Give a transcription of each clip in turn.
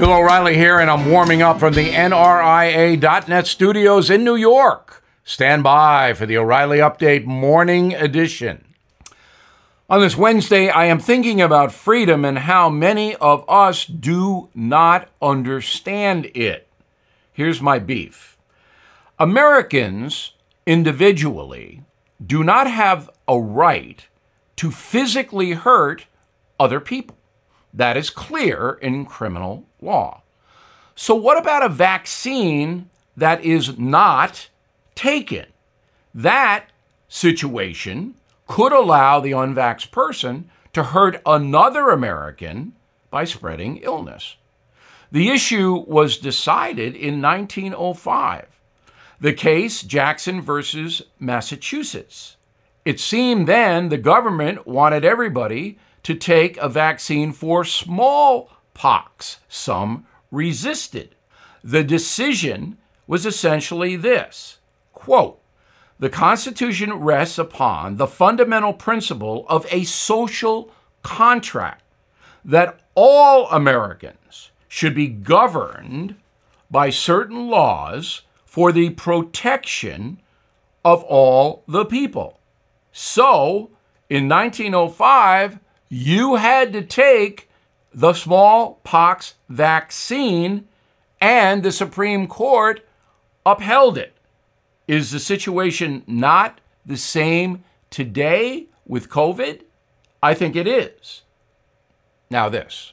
Bill O'Reilly here, and I'm warming up from the NRIA.net studios in New York. Stand by for the O'Reilly Update Morning Edition. On this Wednesday, I am thinking about freedom and how many of us do not understand it. Here's my beef Americans individually do not have a right to physically hurt other people. That is clear in criminal law. So, what about a vaccine that is not taken? That situation could allow the unvaxxed person to hurt another American by spreading illness. The issue was decided in 1905. The case Jacobson versus Massachusetts. It seemed then the government wanted everybody to take a vaccine for smallpox. Some resisted. The decision was essentially this quote, the Constitution rests upon the fundamental principle of a social contract that all Americans should be governed by certain laws for the protection of all the people. So, in 1905, you had to take the smallpox vaccine, and the Supreme Court upheld it. Is the situation not the same today with COVID? I think it is. Now, this.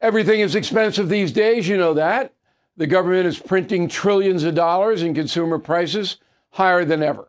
Everything is expensive these days, you know that. The government is printing trillions of dollars and consumer prices higher than ever.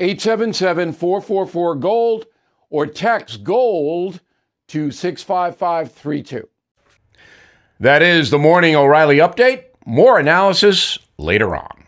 877 444 GOLD, or text GOLD to 65532. That is the Morning O'Reilly Update. More analysis later on.